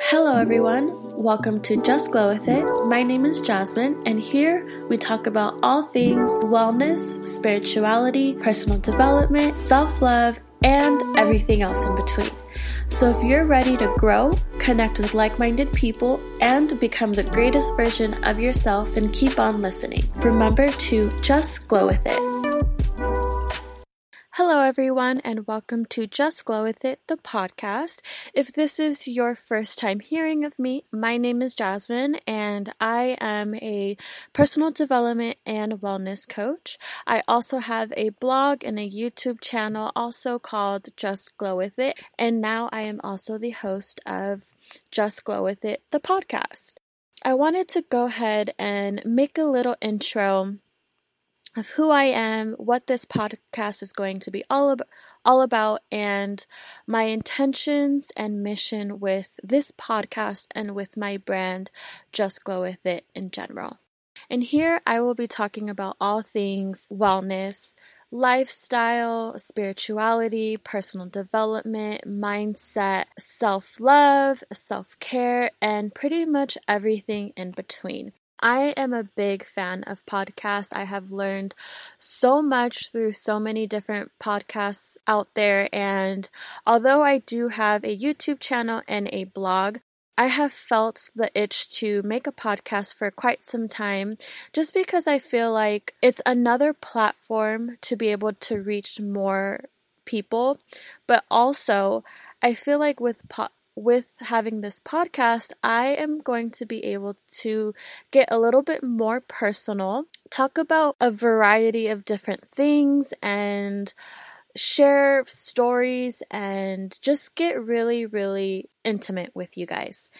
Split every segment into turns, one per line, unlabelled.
Hello, everyone. Welcome to Just Glow With It. My name is Jasmine, and here we talk about all things wellness, spirituality, personal development, self love, and everything else in between. So, if you're ready to grow, connect with like minded people, and become the greatest version of yourself, then keep on listening. Remember to just glow with it. Hello, everyone, and welcome to Just Glow With It, the podcast. If this is your first time hearing of me, my name is Jasmine, and I am a personal development and wellness coach. I also have a blog and a YouTube channel, also called Just Glow With It, and now I am also the host of Just Glow With It, the podcast. I wanted to go ahead and make a little intro of who I am, what this podcast is going to be all about, all about and my intentions and mission with this podcast and with my brand Just Glow with it in general. And here I will be talking about all things wellness, lifestyle, spirituality, personal development, mindset, self love, self care, and pretty much everything in between. I am a big fan of podcasts. I have learned so much through so many different podcasts out there. And although I do have a YouTube channel and a blog, I have felt the itch to make a podcast for quite some time just because I feel like it's another platform to be able to reach more people. But also, I feel like with po- with having this podcast, I am going to be able to get a little bit more personal, talk about a variety of different things, and share stories and just get really, really intimate with you guys.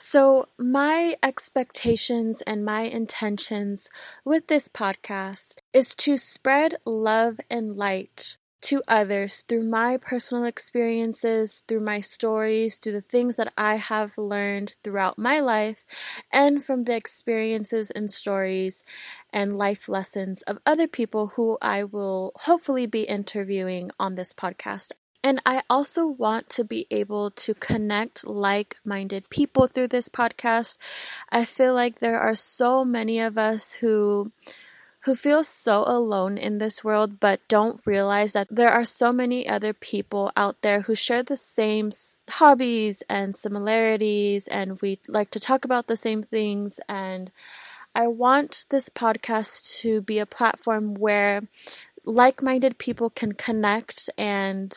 So, my expectations and my intentions with this podcast is to spread love and light to others through my personal experiences, through my stories, through the things that I have learned throughout my life, and from the experiences and stories and life lessons of other people who I will hopefully be interviewing on this podcast. And I also want to be able to connect like minded people through this podcast. I feel like there are so many of us who who feel so alone in this world but don't realize that there are so many other people out there who share the same hobbies and similarities and we like to talk about the same things. And I want this podcast to be a platform where like-minded people can connect and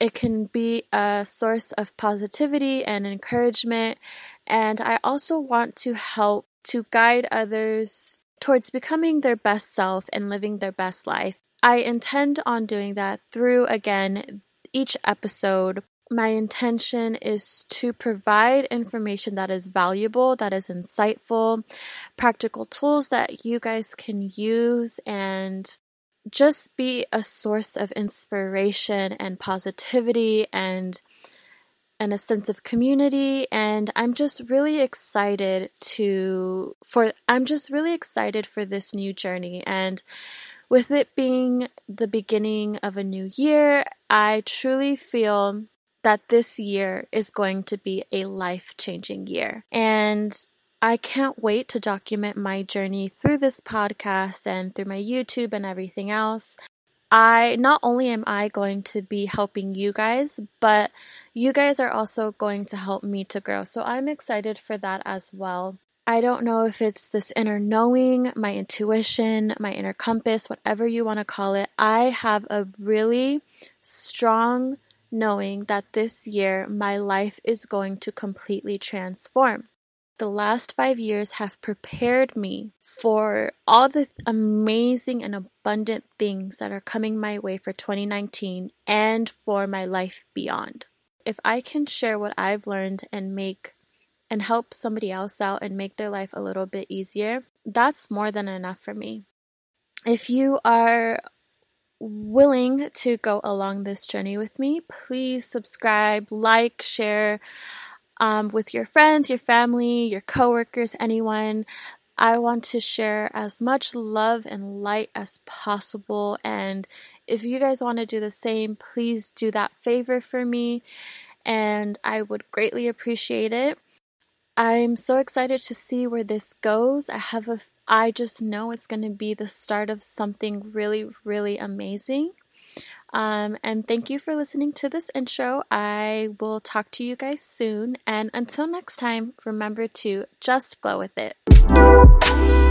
it can be a source of positivity and encouragement. And I also want to help to guide others towards becoming their best self and living their best life. I intend on doing that through, again, each episode. My intention is to provide information that is valuable, that is insightful, practical tools that you guys can use, and just be a source of inspiration and positivity and and a sense of community and I'm just really excited to for I'm just really excited for this new journey and with it being the beginning of a new year, I truly feel that this year is going to be a life-changing year. And I can't wait to document my journey through this podcast and through my YouTube and everything else. I not only am I going to be helping you guys, but you guys are also going to help me to grow. So I'm excited for that as well. I don't know if it's this inner knowing, my intuition, my inner compass, whatever you want to call it. I have a really strong knowing that this year my life is going to completely transform the last five years have prepared me for all the amazing and abundant things that are coming my way for 2019 and for my life beyond. If I can share what I've learned and make and help somebody else out and make their life a little bit easier, that's more than enough for me. If you are willing to go along this journey with me, please subscribe, like, share um, with your friends, your family, your coworkers, anyone. I want to share as much love and light as possible and if you guys want to do the same, please do that favor for me, and I would greatly appreciate it. I'm so excited to see where this goes. I have a I just know it's going to be the start of something really really amazing. Um, and thank you for listening to this intro. I will talk to you guys soon. And until next time, remember to just glow with it. Thank you.